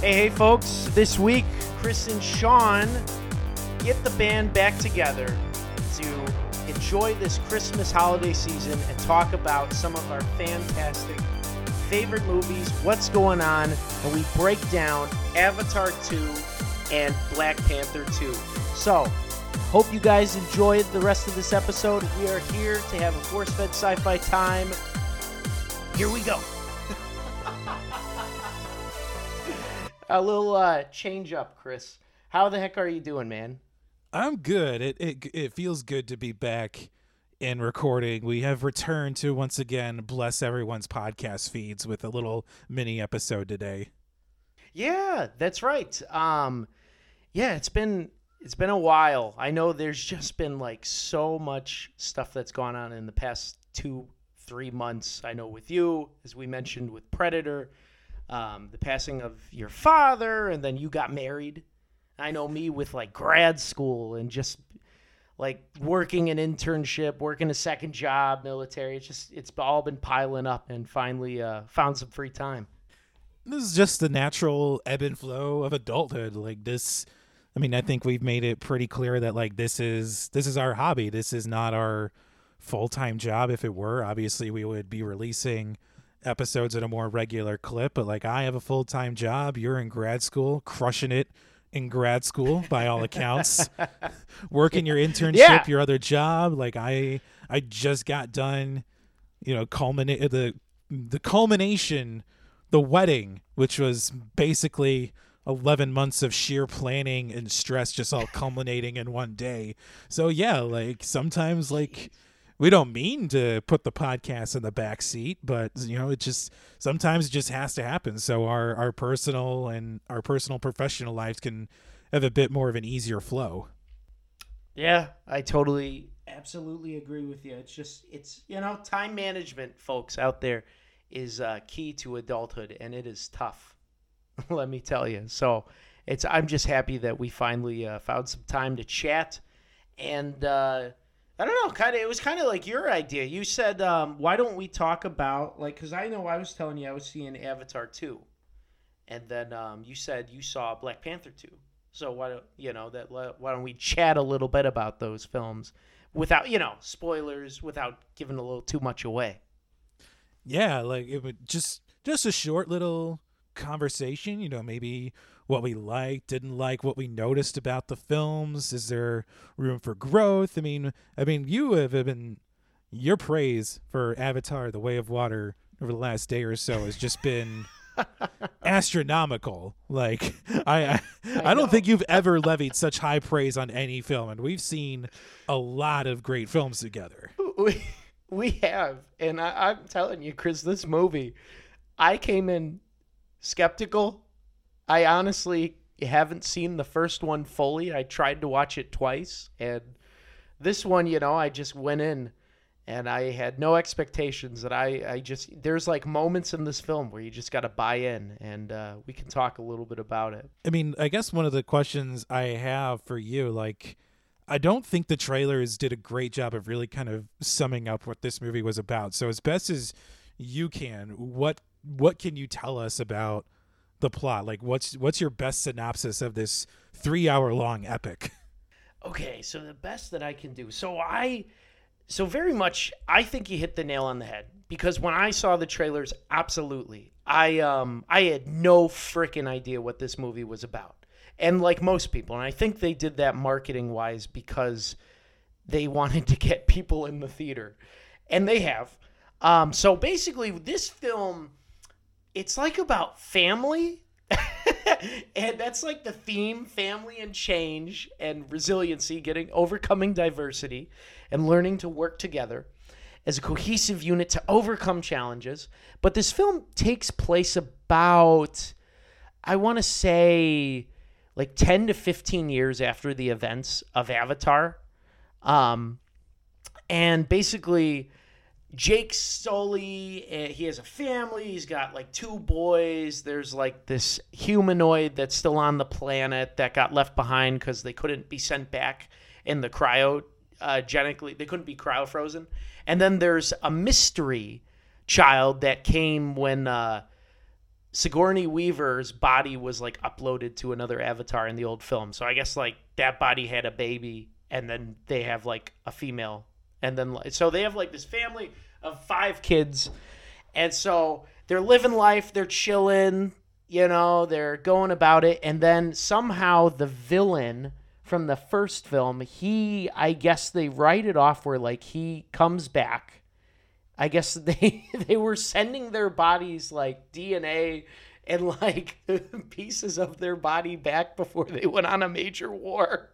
Hey, hey, folks. This week, Chris and Sean get the band back together to enjoy this Christmas holiday season and talk about some of our fantastic favorite movies, what's going on, and we break down Avatar 2 and Black Panther 2. So, hope you guys enjoyed the rest of this episode. We are here to have a force fed sci fi time. Here we go. A little uh, change up, Chris. How the heck are you doing, man? I'm good. It, it it feels good to be back in recording. We have returned to once again bless everyone's podcast feeds with a little mini episode today. Yeah, that's right. Um yeah, it's been it's been a while. I know there's just been like so much stuff that's gone on in the past 2 3 months. I know with you as we mentioned with Predator, um, the passing of your father and then you got married I know me with like grad school and just like working an internship, working a second job, military. It's just it's all been piling up, and finally uh, found some free time. This is just the natural ebb and flow of adulthood. Like this, I mean, I think we've made it pretty clear that like this is this is our hobby. This is not our full time job. If it were, obviously we would be releasing episodes at a more regular clip. But like I have a full time job. You're in grad school, crushing it in grad school by all accounts working your internship Yeah. your other job like i i just got done you know culminate uh, the the culmination the wedding which was basically 11 months of sheer planning and stress just all culminating in one day so yeah like sometimes like we don't mean to put the podcast in the back seat, but you know, it just sometimes it just has to happen. So our our personal and our personal professional lives can have a bit more of an easier flow. Yeah, I totally, absolutely agree with you. It's just, it's, you know, time management, folks out there, is uh, key to adulthood, and it is tough. Let me tell you. So it's, I'm just happy that we finally uh, found some time to chat. And uh, I don't know, kind of, it was kind of like your idea. You said, um, why don't we talk about, like, because I know I was telling you I was seeing Avatar 2. And then um, you said you saw Black Panther 2. So why don't you know that? Why don't we chat a little bit about those films without you know spoilers, without giving a little too much away? Yeah, like it would just just a short little conversation. You know, maybe what we liked, didn't like, what we noticed about the films. Is there room for growth? I mean, I mean, you have been your praise for Avatar: The Way of Water over the last day or so has just been astronomical. Like I, I, I, don't think you've ever levied such high praise on any film, and we've seen a lot of great films together. We we have, and I, I'm telling you, Chris, this movie, I came in skeptical. I honestly haven't seen the first one fully. I tried to watch it twice, and this one, you know, I just went in and I had no expectations that I, I just there's like moments in this film where you just got to buy in and uh, we can talk a little bit about it. I mean, I guess one of the questions I have for you, like, I don't think the trailers did a great job of really kind of summing up what this movie was about. So as best as you can, what what can you tell us about the plot? Like, what's what's your best synopsis of this three hour long epic? Okay, so the best that I can do. So I so very much I think you hit the nail on the head because when I saw the trailers, absolutely. I um I had no freaking idea what this movie was about. And like most people, and I think they did that marketing wise because they wanted to get people in the theater. And they have. Um so basically this film it's like about family and that's like the theme family and change and resiliency getting overcoming diversity and learning to work together as a cohesive unit to overcome challenges. But this film takes place about i want to say like 10 to 15 years after the events of avatar. Um, and basically Jake Sully, uh, he has a family. He's got like two boys. There's like this humanoid that's still on the planet that got left behind because they couldn't be sent back in the cryogenically. They couldn't be cryo frozen. And then there's a mystery child that came when uh, Sigourney Weaver's body was like uploaded to another avatar in the old film. So I guess like that body had a baby and then they have like a female and then so they have like this family of five kids and so they're living life, they're chilling, you know, they're going about it and then somehow the villain from the first film, he I guess they write it off where like he comes back I guess they they were sending their bodies like DNA and like pieces of their body back before they went on a major war.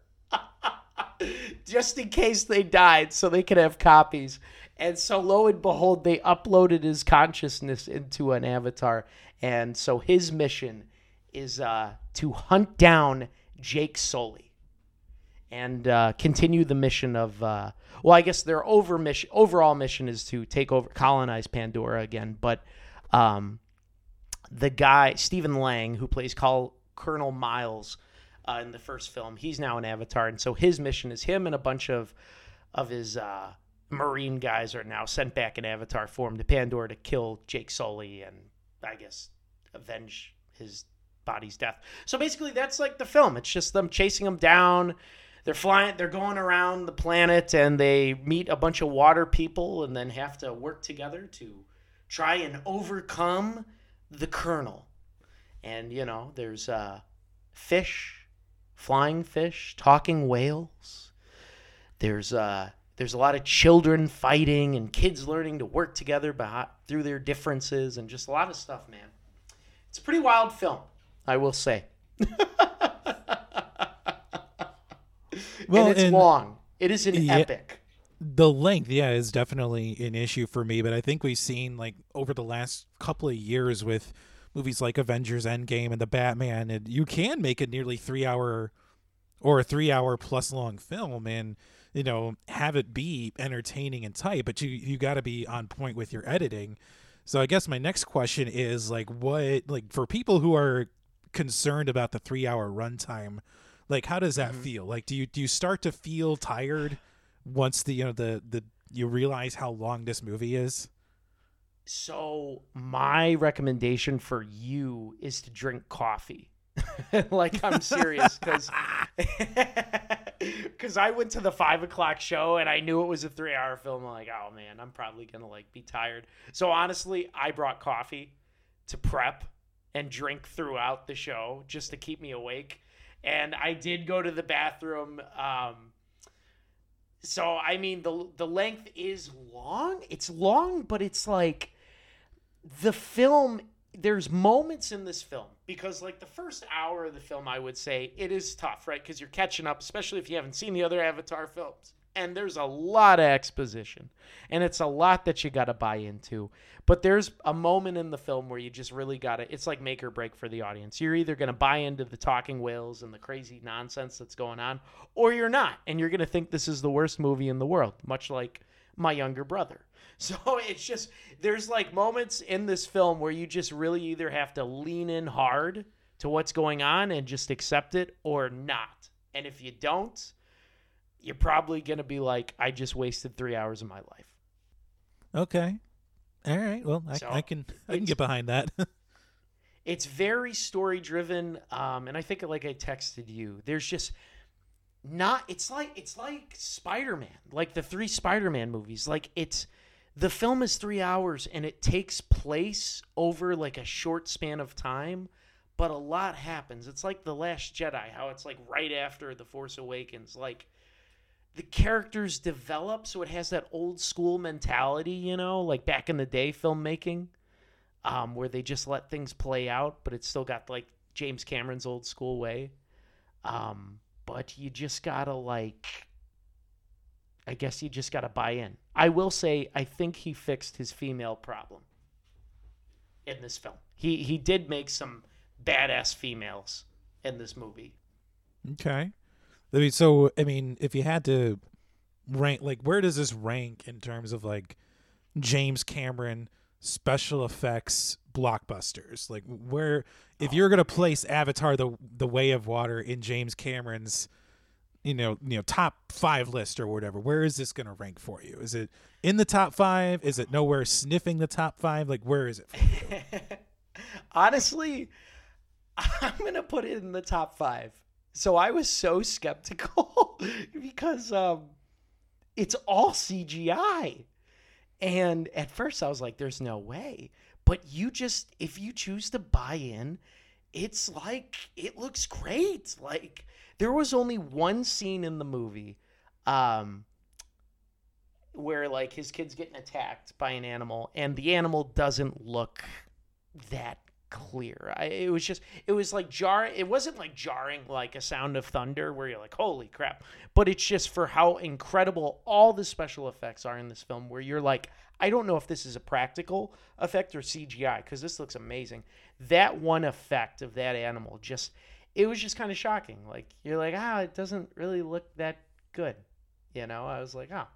Just in case they died so they could have copies. And so lo and behold, they uploaded his consciousness into an avatar. And so his mission is uh, to hunt down Jake Sully and uh, continue the mission of uh, well, I guess their over mission, overall mission is to take over, colonize Pandora again. But um, the guy Stephen Lang, who plays Col- Colonel Miles uh, in the first film, he's now an Avatar, and so his mission is him and a bunch of of his uh, Marine guys are now sent back in Avatar form to Pandora to kill Jake Sully and I guess avenge his body's death. So basically, that's like the film. It's just them chasing him down they're flying they're going around the planet and they meet a bunch of water people and then have to work together to try and overcome the colonel and you know there's uh, fish flying fish talking whales there's uh there's a lot of children fighting and kids learning to work together behind, through their differences and just a lot of stuff man it's a pretty wild film i will say well, and it's and long. It is an yeah, epic. The length, yeah, is definitely an issue for me. But I think we've seen like over the last couple of years with movies like Avengers Endgame and the Batman, and you can make a nearly three hour or a three hour plus long film and you know have it be entertaining and tight but you you got to be on point with your editing so i guess my next question is like what like for people who are concerned about the three hour runtime like, how does that mm-hmm. feel? Like, do you do you start to feel tired once the you know the the you realize how long this movie is? So my recommendation for you is to drink coffee. like I'm serious because because I went to the five o'clock show and I knew it was a three hour film. I'm like, oh man, I'm probably gonna like be tired. So honestly, I brought coffee to prep and drink throughout the show just to keep me awake and I did go to the bathroom. Um, so I mean the the length is long. It's long, but it's like the film. There's moments in this film because like the first hour of the film, I would say it is tough, right? Because you're catching up, especially if you haven't seen the other Avatar films and there's a lot of exposition and it's a lot that you got to buy into but there's a moment in the film where you just really got to it's like make or break for the audience you're either going to buy into the talking whales and the crazy nonsense that's going on or you're not and you're going to think this is the worst movie in the world much like my younger brother so it's just there's like moments in this film where you just really either have to lean in hard to what's going on and just accept it or not and if you don't you're probably going to be like, I just wasted three hours of my life. Okay. All right. Well, I, so I can I can get behind that. it's very story driven, um, and I think like I texted you. There's just not. It's like it's like Spider Man, like the three Spider Man movies. Like it's the film is three hours and it takes place over like a short span of time, but a lot happens. It's like the Last Jedi, how it's like right after the Force Awakens, like the characters develop so it has that old school mentality, you know, like back in the day filmmaking, um, where they just let things play out, but it's still got like James Cameron's old school way. Um, but you just gotta like I guess you just gotta buy in. I will say I think he fixed his female problem in this film. He he did make some badass females in this movie. Okay. I mean, so I mean, if you had to rank, like, where does this rank in terms of like James Cameron special effects blockbusters? Like, where if oh. you're gonna place Avatar: the the Way of Water in James Cameron's you know, you know, top five list or whatever. Where is this going to rank for you? Is it in the top five? Is it nowhere sniffing the top five? Like, where is it? Honestly, I'm gonna put it in the top five. So I was so skeptical because um, it's all CGI, and at first I was like, "There's no way." But you just, if you choose to buy in, it's like it looks great. Like there was only one scene in the movie, um, where like his kid's getting attacked by an animal, and the animal doesn't look that clear. I, it was just it was like jar. It wasn't like jarring like a sound of thunder where you're like holy crap, but it's just for how incredible all the special effects are in this film. Where you're like I don't know if this is a practical effect or CGI because this looks amazing. That one effect of that animal just it was just kind of shocking. Like you're like ah it doesn't really look that good. You know I was like ah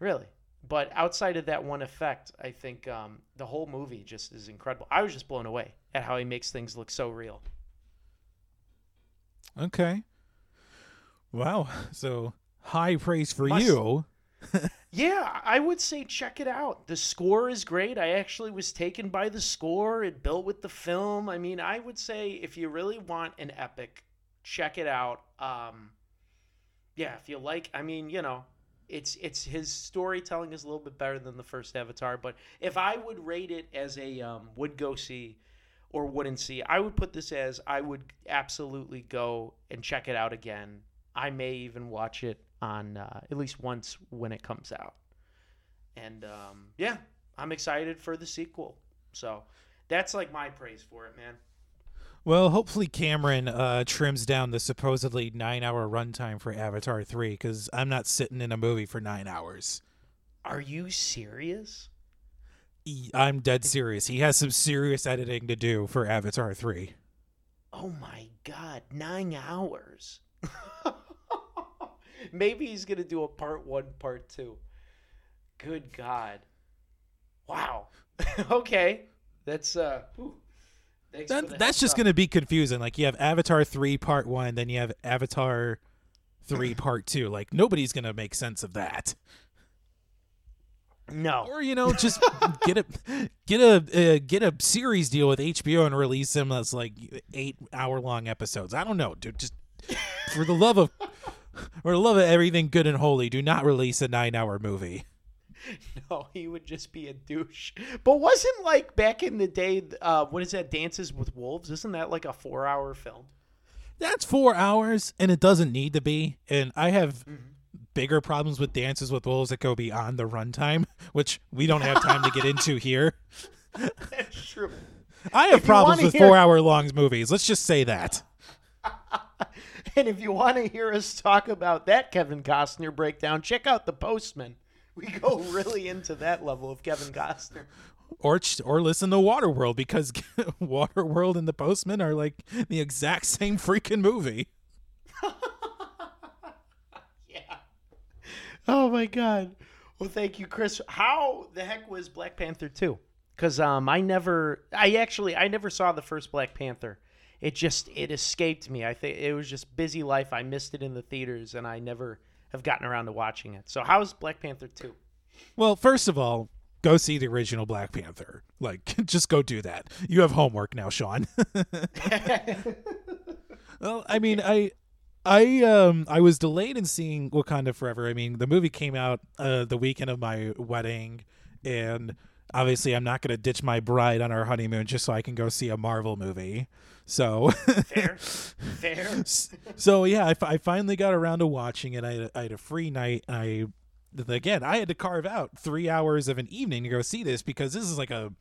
really but outside of that one effect, I think um, the whole movie just is incredible. I was just blown away at how he makes things look so real. Okay. Wow. So high praise for Must- you. Yeah, I would say check it out. The score is great. I actually was taken by the score. It built with the film. I mean, I would say if you really want an epic, check it out. Um, yeah, if you like, I mean, you know, it's it's his storytelling is a little bit better than the first Avatar. But if I would rate it as a um, would go see or wouldn't see, I would put this as I would absolutely go and check it out again. I may even watch it on uh, at least once when it comes out. And um, yeah, I'm excited for the sequel. So that's like my praise for it, man. Well, hopefully Cameron uh, trims down the supposedly nine-hour runtime for Avatar three, because I'm not sitting in a movie for nine hours. Are you serious? I'm dead serious. He has some serious editing to do for Avatar three. Oh my god, nine hours. Maybe he's gonna do a part one, part two. Good God. Wow. okay. That's uh whew. Thanks That, that's just up. going to be confusing. Like you have Avatar three part one, then you have Avatar three part two. Like nobody's going to make sense of that. No. Or you know, just get a get a uh, get a series deal with HBO and release them as like eight hour long episodes. I don't know, dude. Just for the love of for the love of everything good and holy, do not release a nine hour movie. No, he would just be a douche. But wasn't like back in the day, uh, what is that? Dances with Wolves? Isn't that like a four hour film? That's four hours, and it doesn't need to be. And I have bigger problems with Dances with Wolves that go beyond the runtime, which we don't have time to get into here. That's true. I have If problems with hear- four hour long movies. Let's just say that. And if you want to hear us talk about that Kevin Costner breakdown, check out The Postman. We go really into that level of Kevin Costner. Or or listen to Waterworld because Waterworld and The Postman are like the exact same freaking movie. Yeah. Oh my God. Well, thank you, Chris. How the heck was Black Panther 2? Because um, I never, I actually, I never saw the first Black Panther. It just, it escaped me. I think it was just busy life. I missed it in the theaters, and I never have gotten around to watching it. So, how's Black Panther 2? Well, first of all, go see the original Black Panther. Like, just go do that. You have homework now, Sean. well, I mean, I. I um I was delayed in seeing Wakanda Forever. I mean, the movie came out uh, the weekend of my wedding, and obviously, I'm not going to ditch my bride on our honeymoon just so I can go see a Marvel movie. So, Fair, fair. so yeah, I, finally got around to watching it. I had, I had a free night. I again, I had to carve out three hours of an evening to go see this because this is like a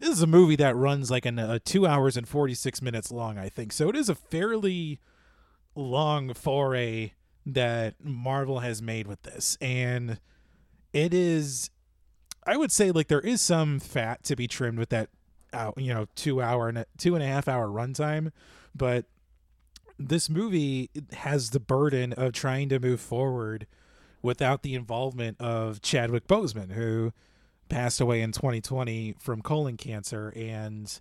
this is a movie that runs like an, a two hours and forty six minutes long. I think so. It is a fairly long foray that Marvel has made with this, and it is. I would say like there is some fat to be trimmed with that out you know two hour and a, two and a half hour runtime but this movie has the burden of trying to move forward without the involvement of Chadwick Boseman who passed away in 2020 from colon cancer and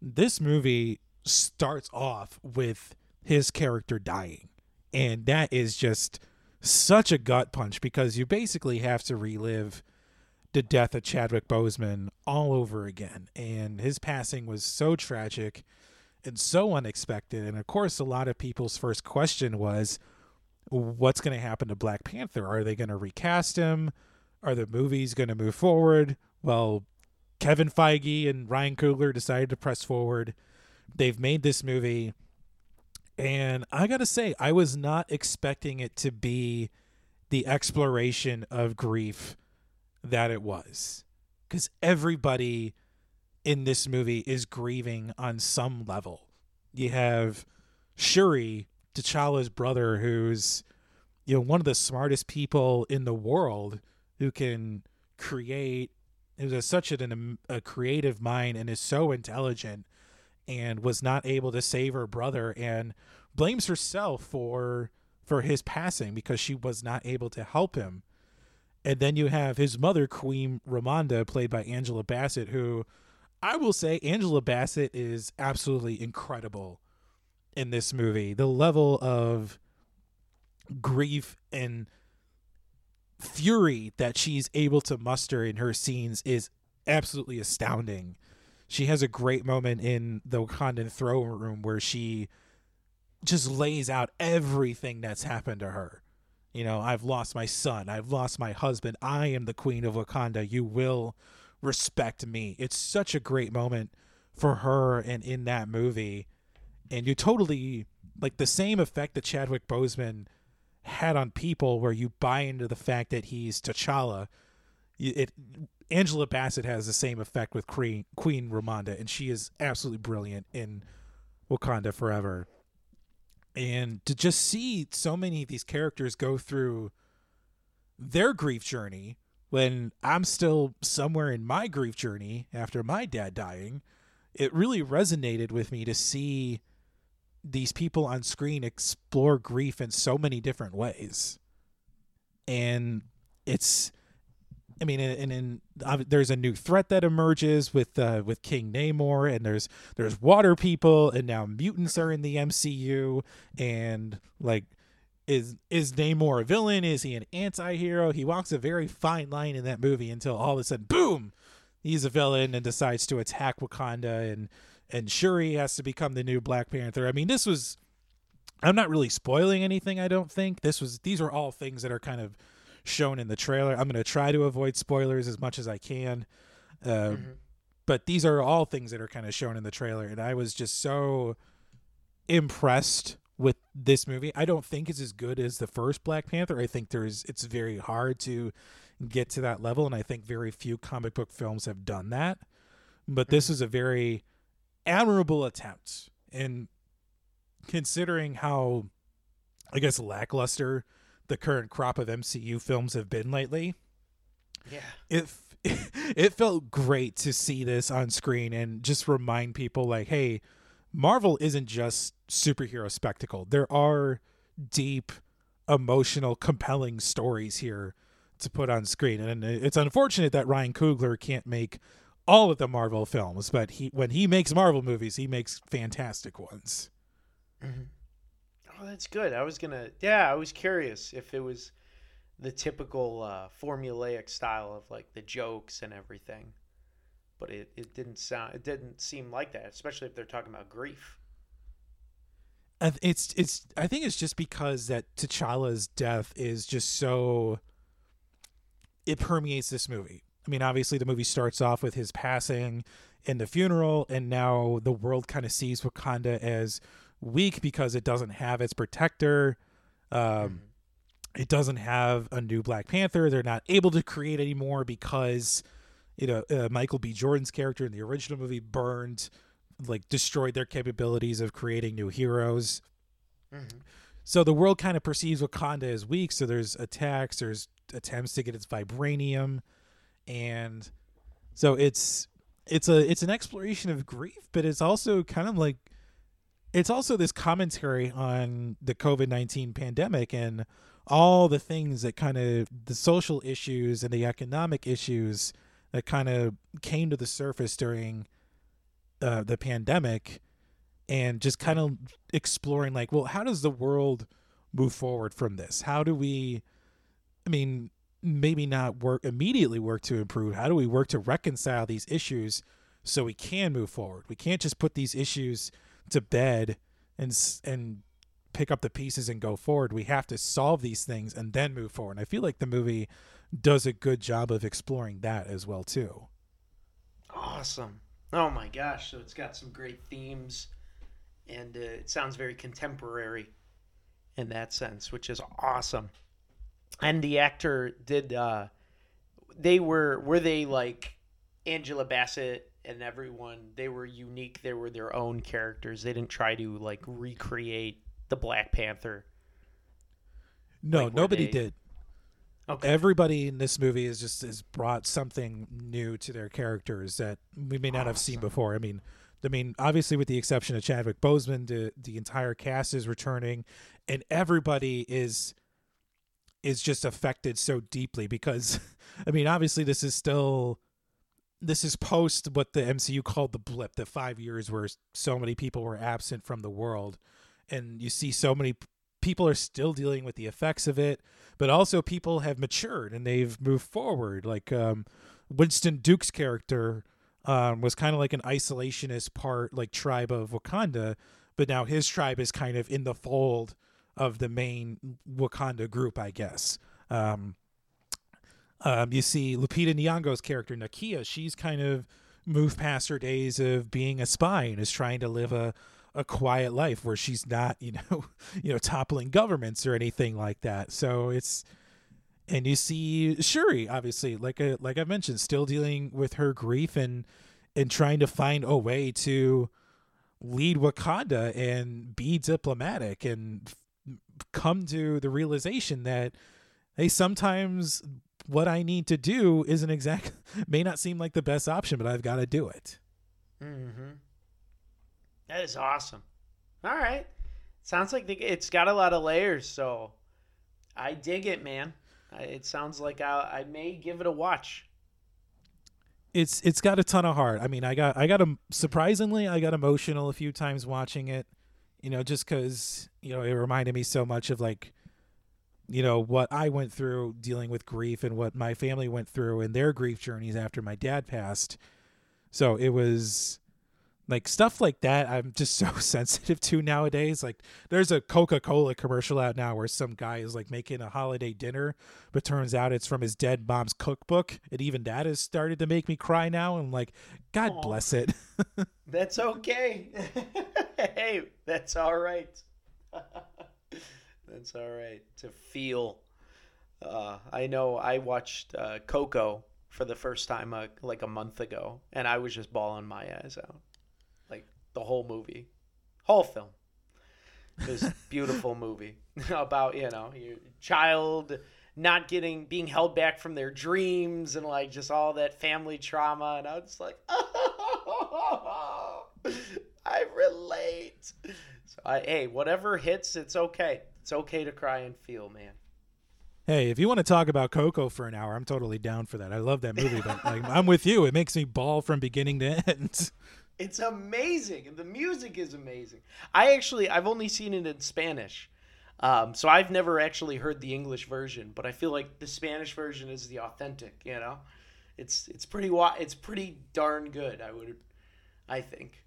this movie starts off with his character dying and that is just such a gut punch because you basically have to relive the death of Chadwick Boseman all over again. And his passing was so tragic and so unexpected. And of course, a lot of people's first question was, what's going to happen to Black Panther? Are they going to recast him? Are the movies going to move forward? Well, Kevin Feige and Ryan Coogler decided to press forward. They've made this movie. And I got to say, I was not expecting it to be the exploration of grief that it was. Because everybody in this movie is grieving on some level. You have Shuri, T'Challa's brother, who's you know one of the smartest people in the world who can create is a, such an, um, a creative mind and is so intelligent and was not able to save her brother and blames herself for for his passing because she was not able to help him and then you have his mother queen ramonda played by angela bassett who i will say angela bassett is absolutely incredible in this movie the level of grief and fury that she's able to muster in her scenes is absolutely astounding. She has a great moment in the Wakandan throne room where she just lays out everything that's happened to her. You know, I've lost my son, I've lost my husband, I am the queen of Wakanda. You will respect me. It's such a great moment for her and in that movie. And you totally like the same effect that Chadwick Boseman had on people where you buy into the fact that he's T'Challa. It Angela Bassett has the same effect with Queen Queen Ramonda, and she is absolutely brilliant in Wakanda Forever. And to just see so many of these characters go through their grief journey when I'm still somewhere in my grief journey after my dad dying, it really resonated with me to see these people on screen explore grief in so many different ways. And it's I mean, and, and, and there's a new threat that emerges with uh, with King Namor, and there's there's water people, and now mutants are in the MCU, and like, is is Namor a villain? Is he an anti-hero? He walks a very fine line in that movie until all of a sudden, boom, he's a villain and decides to attack Wakanda, and and Shuri has to become the new Black Panther. I mean, this was I'm not really spoiling anything, I don't think. This was these are all things that are kind of shown in the trailer. I'm going to try to avoid spoilers as much as I can. Uh, mm-hmm. But these are all things that are kind of shown in the trailer and I was just so impressed with this movie. I don't think it's as good as the first Black Panther. I think there's it's very hard to get to that level and I think very few comic book films have done that. But this mm-hmm. is a very admirable attempt. And considering how, I guess, lackluster the current crop of MCU films have been lately, yeah, it it felt great to see this on screen and just remind people like, hey, Marvel isn't just superhero spectacle. There are deep, emotional, compelling stories here to put on screen, and it's unfortunate that Ryan Coogler can't make all of the Marvel films, but he when he makes Marvel movies, he makes fantastic ones. Mm-hmm. Oh, that's good. I was gonna, yeah, I was curious if it was the typical uh, formulaic style of like the jokes and everything, but it, it didn't sound, it didn't seem like that, especially if they're talking about grief. It's it's. I think it's just because that T'Challa's death is just so. It permeates this movie I mean, obviously, the movie starts off with his passing in the funeral, and now the world kind of sees Wakanda as weak because it doesn't have its protector. Um, mm-hmm. It doesn't have a new Black Panther. They're not able to create anymore because, you know, uh, Michael B. Jordan's character in the original movie burned, like, destroyed their capabilities of creating new heroes. Mm-hmm. So the world kind of perceives Wakanda as weak. So there's attacks, there's attempts to get its vibranium and so it's it's a it's an exploration of grief, but it's also kind of like it's also this commentary on the COVID nineteen pandemic and all the things that kind of the social issues and the economic issues that kind of came to the surface during uh, the pandemic and just kind of exploring like well how does the world move forward from this how do we i mean maybe not work immediately work to improve? How do we work to reconcile these issues so we can move forward? We can't just put these issues to bed and and pick up the pieces and go forward. We have to solve these things and then move forward. And I feel like the movie does a good job of exploring that as well too. Awesome. Oh my gosh. So it's got some great themes and uh, it sounds very contemporary in that sense, which is awesome. And the actor did uh they were were they like Angela Bassett and everyone they were unique. They were their own characters. They didn't try to like recreate the black panther. No, Like, nobody they- did. okay. Everybody in this movie is just has brought something new to their characters that we may not have seen before. I mean, I mean, obviously with the exception of Chadwick Boseman, the the entire cast is returning, and everybody is is just affected so deeply because, I mean, obviously this is still this is post what the MCU called the blip, the five years where so many people were absent from the world, and you see so many people are still dealing with the effects of it, but also people have matured and they've moved forward. Like um, Winston Duke's character um, was kind of like an isolationist part, like tribe of Wakanda, but now his tribe is kind of in the fold of the main Wakanda group, I guess. Um, um, you see Lupita Nyong'o's character Nakia. She's kind of moved past her days of being a spy and is trying to live a a quiet life where she's not, you know, you know, toppling governments or anything like that. So it's and you see Shuri, obviously, like a, like I mentioned, still dealing with her grief and and trying to find a way to lead Wakanda and be diplomatic and come to the realization that hey, sometimes what I need to do isn't exact may not seem like the best option, but I've got to do it. Mm-hmm. That is awesome. All right. Sounds like the, it's got a lot of layers, so I dig it, man. I, it sounds like I, I may give it a watch. it's it's got a ton of heart. I mean, I got I got a surprisingly I got emotional a few times watching it. You know, just because you know it reminded me so much of like, you know, what I went through dealing with grief and what my family went through in their grief journeys after my dad passed. So it was like stuff like that I'm just so sensitive to nowadays. Like there's a Coca-Cola commercial out now where some guy is like making a holiday dinner, but turns out it's from his dead mom's cookbook. And even that has started to make me cry now. I'm like, God Aw. bless it. That's okay. hey, that's all right. That's all right to feel. Uh, I know I watched uh, Coco for the first time uh, like a month ago, and I was just bawling my eyes out, like the whole movie, whole film. This beautiful movie about you know your child not getting being held back from their dreams and like just all that family trauma, and I was like, I relate. So I, hey, whatever hits, it's okay. It's okay to cry and feel, man. hey, if you want to talk about Coco for an hour, I'm totally down for that. I love that movie, but like, I'm with you. It makes me bawl from beginning to end. It's amazing, and the music is amazing. I actually, I've only seen it in Spanish, um, so I've never actually heard the English version. But I feel like the Spanish version is the authentic. You know, it's it's pretty it's pretty darn good. I would, I think.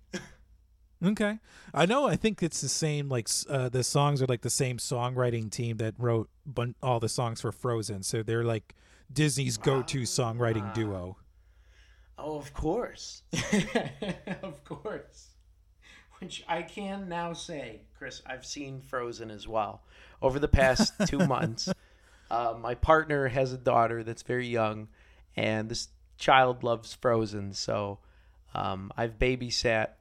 Okay, I know. I think it's the same. Like uh, the songs are like the same songwriting team that wrote bun- all the songs for Frozen, so they're like Disney's go-to songwriting duo. Oh, of course. of course. Which I can now say, Chris, I've seen Frozen as well over the past two months. Uh, my partner has a daughter that's very young, and this child loves Frozen. So um, I've babysat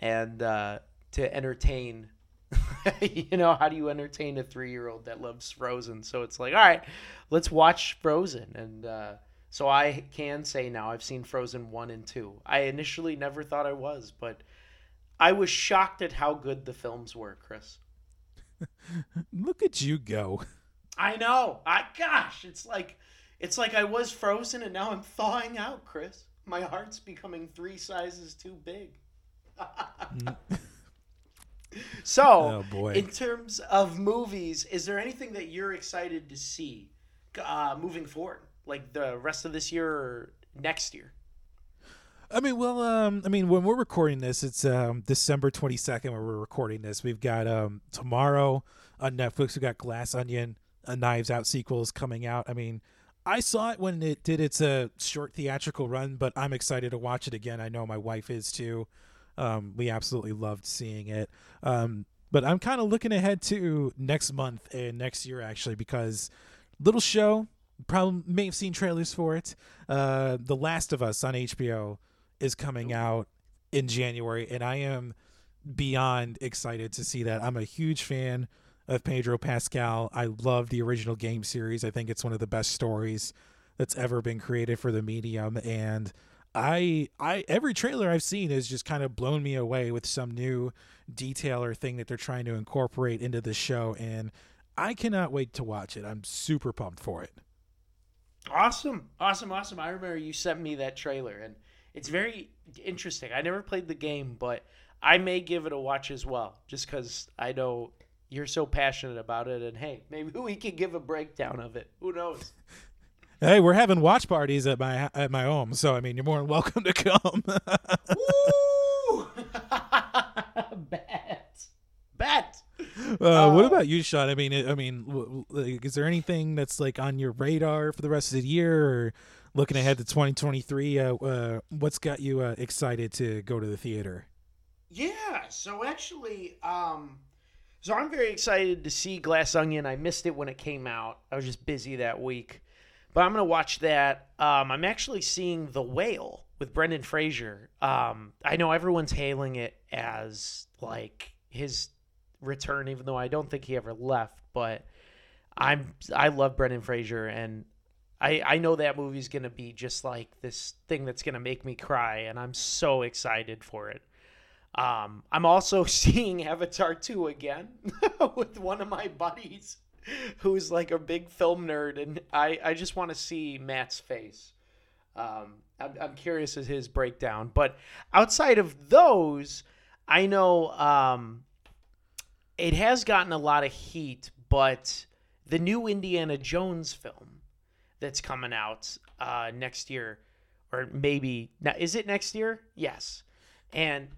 and uh, to entertain. you know, how do you entertain a three year old that loves Frozen? So it's like, all right, let's watch Frozen. And uh, so I can say now I've seen Frozen 1 and 2. I initially never thought I was, but I was shocked at how good the films were, Chris. Look at you go. I know. I gosh, it's like it's like I was frozen and now I'm thawing out, Chris. My heart's becoming 3 sizes too big. so, Oh, boy. in terms of movies, is there anything that you're excited to see uh, moving forward, like the rest of this year or next year? I mean, well, um, I mean, when we're recording this, it's um, December twenty second. When we're recording this, we've got um, tomorrow on Netflix. We got Glass Onion, a Knives Out sequel is coming out. I mean, I saw it when it did its uh, short theatrical run, but I'm excited to watch it again. I know my wife is too. Um, we absolutely loved seeing it. Um, but I'm kind of looking ahead to next month and next year actually because little show probably may have seen trailers for it. Uh, the Last of Us on HBO is coming out in January, and I am beyond excited to see that. I'm a huge fan of Pedro Pascal. I love the original game series. I think it's one of the best stories that's ever been created for the medium and I I every trailer I've seen has just kind of blown me away with some new detail or thing that they're trying to incorporate into the show and I cannot wait to watch it. I'm super pumped for it. Awesome. Awesome, awesome. I remember you sent me that trailer and it's very interesting. I never played the game, but I may give it a watch as well, just because I know you're so passionate about it. And hey, maybe we can give a breakdown of it. Who knows? Hey, we're having watch parties at my at my home, so I mean, you're more than welcome to come. Woo! Bet. Bet. Uh, what about you, Sean? I mean, I mean, w- w- like, is there anything that's like on your radar for the rest of the year, or looking ahead to 2023? Uh, uh, what's got you uh, excited to go to the theater? Yeah. So actually, um, so I'm very excited to see Glass Onion. I missed it when it came out. I was just busy that week, but I'm gonna watch that. Um, I'm actually seeing The Whale with Brendan Fraser. Um, I know everyone's hailing it as like his return, even though I don't think he ever left. But I'm I love Brendan Fraser, and I I know that movie's gonna be just like this thing that's gonna make me cry, and I'm so excited for it. Um, I'm also seeing Avatar 2 again with one of my buddies who's like a big film nerd, and I, I just want to see Matt's face. Um, I'm, I'm curious as his breakdown. But outside of those, I know um, it has gotten a lot of heat, but the new Indiana Jones film that's coming out uh, next year, or maybe now, is it next year? Yes, and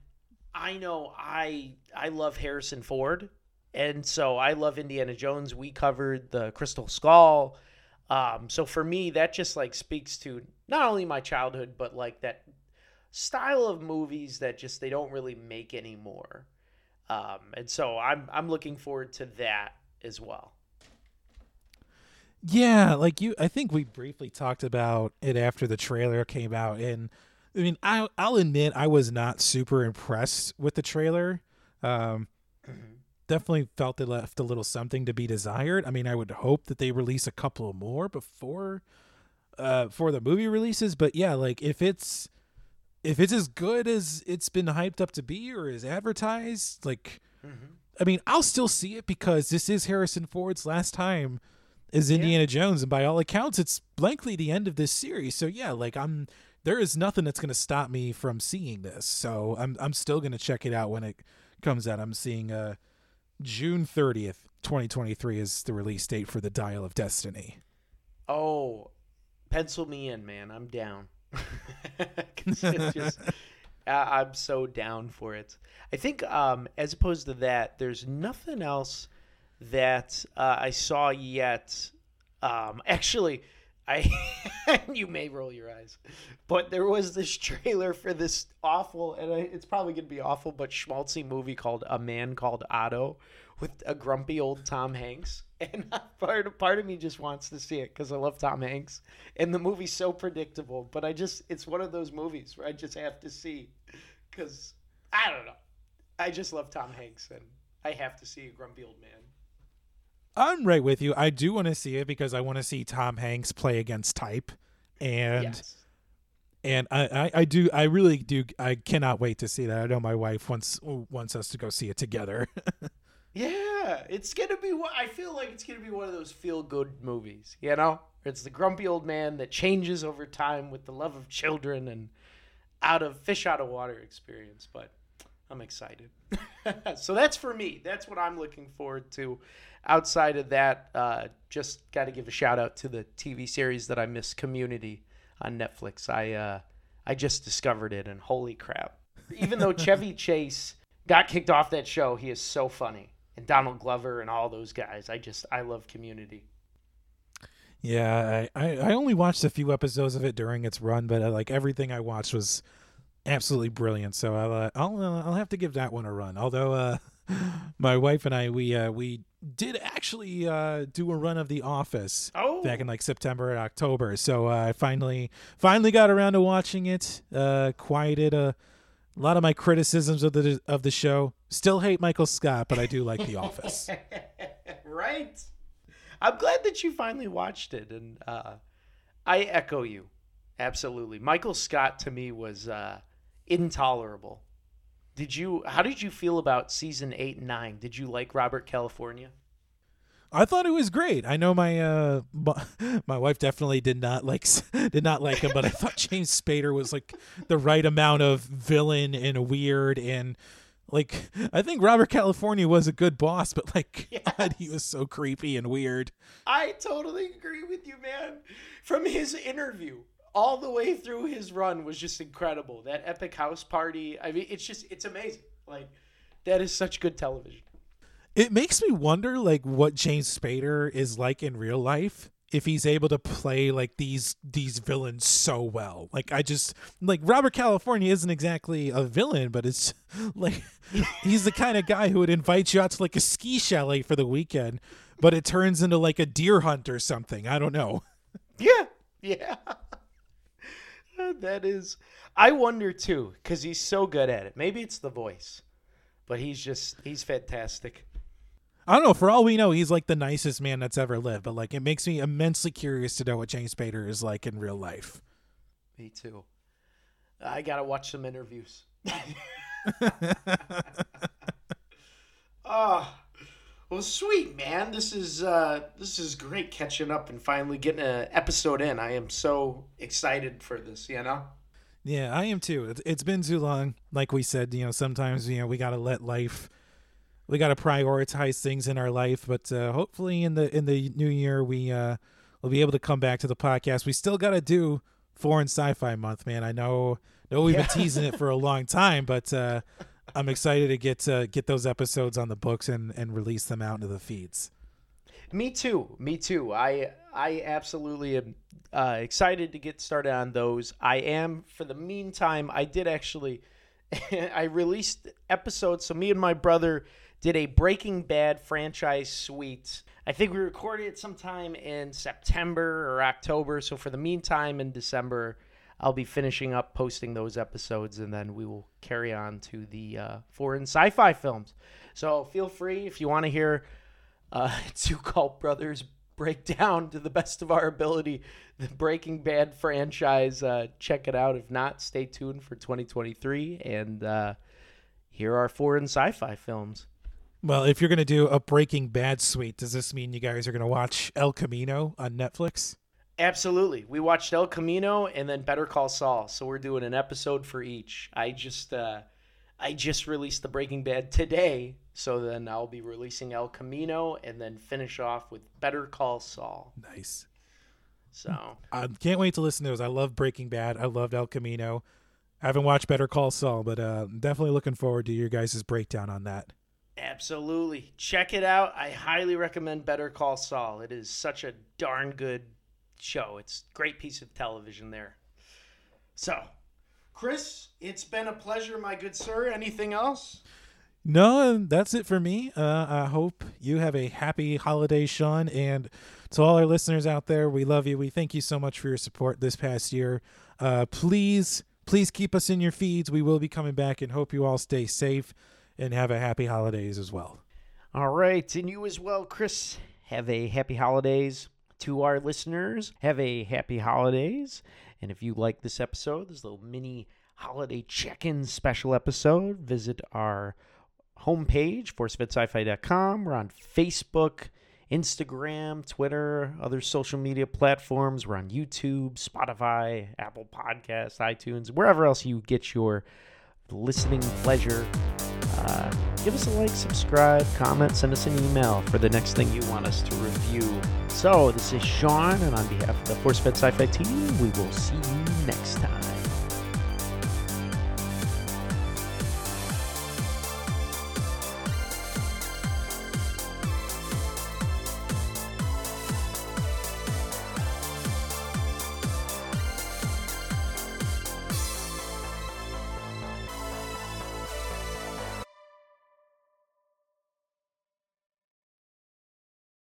I know I I love Harrison Ford, and so I love Indiana Jones. We covered the Crystal Skull, um, so for me that just like speaks to not only my childhood but like that style of movies that just they don't really make anymore. Um, and so I'm I'm looking forward to that as well. Yeah, like you, I think we briefly talked about it after the trailer came out, and I mean, I, I'll admit I was not super impressed with the trailer. Um, definitely felt they left a little something to be desired. I mean, I would hope that they release a couple more before, uh, for the movie releases. But yeah, like if it's if it's as good as it's been hyped up to be or is advertised, like, I mean, I'll still see it because this is Harrison Ford's last time as Indiana Jones, and by all accounts, it's likely the end of this series. So yeah, like I'm there is nothing that's going to stop me from seeing this. So I'm I'm still going to check it out when it comes out. I'm seeing uh June 30th, 2023 is the release date for the Dial of Destiny. Oh, pencil me in, man. I'm down. just, I- I'm so down for it. I think, um, as opposed to that, there's nothing else that uh, I saw yet. Um, actually, I you may roll your eyes, but there was this trailer for this awful, and I, it's probably gonna be awful, but schmaltzy movie called A Man Called Otto with a grumpy old Tom Hanks, and part part of me just wants to see it because I love Tom Hanks, and the movie's so predictable, but I just it's one of those movies where I just have to see because I don't know, I just love Tom Hanks, and I have to see a grumpy old man. I'm right with you. I do want to see it because I want to see Tom Hanks play against type, and yes. and I, I I do I really do I cannot wait to see that. I know my wife wants wants us to go see it together. Yeah, it's gonna be. I feel like it's gonna be one of those feel-good movies. You know, it's the grumpy old man that changes over time with the love of children and out of fish out of water experience. But I'm excited. so that's for me. That's what I'm looking forward to. Outside of that, uh, just got to give a shout out to the TV series that I miss, Community, on Netflix. I uh, I just discovered it, and holy crap! Even though Chevy Chase got kicked off that show, he is so funny, and Donald Glover and all those guys. I just I love Community. Yeah, I, I, I only watched a few episodes of it during its run, but uh, like everything I watched was absolutely brilliant. So I'll uh, I'll uh, I'll have to give that one a run. Although uh, my wife and I we uh, we did actually uh, do a run of The Office Oh, back in like September and October. So uh, I finally finally got around to watching it. Uh, quieted a lot of my criticisms of the of the show. Still hate Michael Scott, but I do like The Office. right? I'm glad that you finally watched it, and uh, I echo you. Absolutely, Michael Scott to me was uh, intolerable. Did you? How did you feel about season eight and nine? Did you like Robert California? I thought it was great. I know my uh my, my wife definitely did not like did not like him, but I thought James Spader was like the right amount of villain and weird and like I think Robert California was a good boss, but like God, he was so creepy and weird. I totally agree with you, man. From his interview all the way through his run was just incredible. That epic house party. I mean, it's just it's amazing. Like that is such good television. It makes me wonder like what James Spader is like in real life if he's able to play like these these villains so well. Like I just like Robert California isn't exactly a villain, but it's like he's the kind of guy who would invite you out to like a ski chalet for the weekend, but it turns into like a deer hunt or something. I don't know. Yeah, yeah. that is. I wonder too, because he's so good at it. Maybe it's the voice, but he's just he's fantastic. I don't know. For all we know, he's like the nicest man that's ever lived. But like, it makes me immensely curious to know what James Spader is like in real life. Me too. I gotta watch some interviews. Well, sweet man. This is uh, this is great catching up and finally getting an episode in. I am so excited for this. You know. Yeah, I am too. It's, it's been too long. Like we said, you know, sometimes you know we gotta let life, we gotta prioritize things in our life. But uh, hopefully, in the in the new year, we uh, will be able to come back to the podcast. We still gotta do foreign sci-fi month, man. I know, know we've Yeah. been teasing it for a long time, but uh, I'm excited to get to get those episodes on the books and and release them out into the feeds. Me too. Me too. I I absolutely am uh, excited to get started on those. I am. For the meantime, I did actually. I released episodes. So me and my brother did a Breaking Bad franchise suite. I think we recorded it sometime in September or October. So for the meantime, in December, I'll be finishing up posting those episodes, and then we will carry on to the uh, foreign sci-fi films. So feel free if you want to hear uh, two Cult Brothers break down to the best of our ability the Breaking Bad franchise. Uh, check it out. If not, stay tuned for 2023 and uh, here are foreign sci-fi films. Well, if you're gonna do a Breaking Bad suite, does this mean you guys are gonna watch El Camino on Netflix? Absolutely. We watched El Camino and then Better Call Saul. So we're doing an episode for each. I just uh I just released the Breaking Bad today, so then I'll be releasing El Camino and then finish off with Better Call Saul. Nice. So I can't wait to listen to those. I love Breaking Bad. I loved El Camino. I haven't watched Better Call Saul, but uh, definitely looking forward to your guys' breakdown on that. Absolutely. Check it out. I highly recommend Better Call Saul. It is such a darn good show. It's a great piece of television there. So, Chris, it's been a pleasure, my good sir. Anything else? No, that's it for me. Uh, I hope you have a happy holiday, Sean. And to all our listeners out there, we love you. We thank you so much for your support this past year. Uh, please, please keep us in your feeds. We will be coming back and hope you all stay safe and have a happy holidays as well. All right, and you as well, Chris. Have a happy holidays to our listeners. Have a happy holidays. And if you like this episode, this little mini holiday check-in special episode, visit our homepage, forcefedscifi.com. We're on Facebook, Instagram, Twitter, other social media platforms. We're on YouTube, Spotify, Apple Podcasts, iTunes, wherever else you get your listening pleasure. Uh, give us a like, subscribe, comment, send us an email for the next thing you want us to review. So, this is Sean, and on behalf of the Force Fed Sci Fi team, we will see you next time.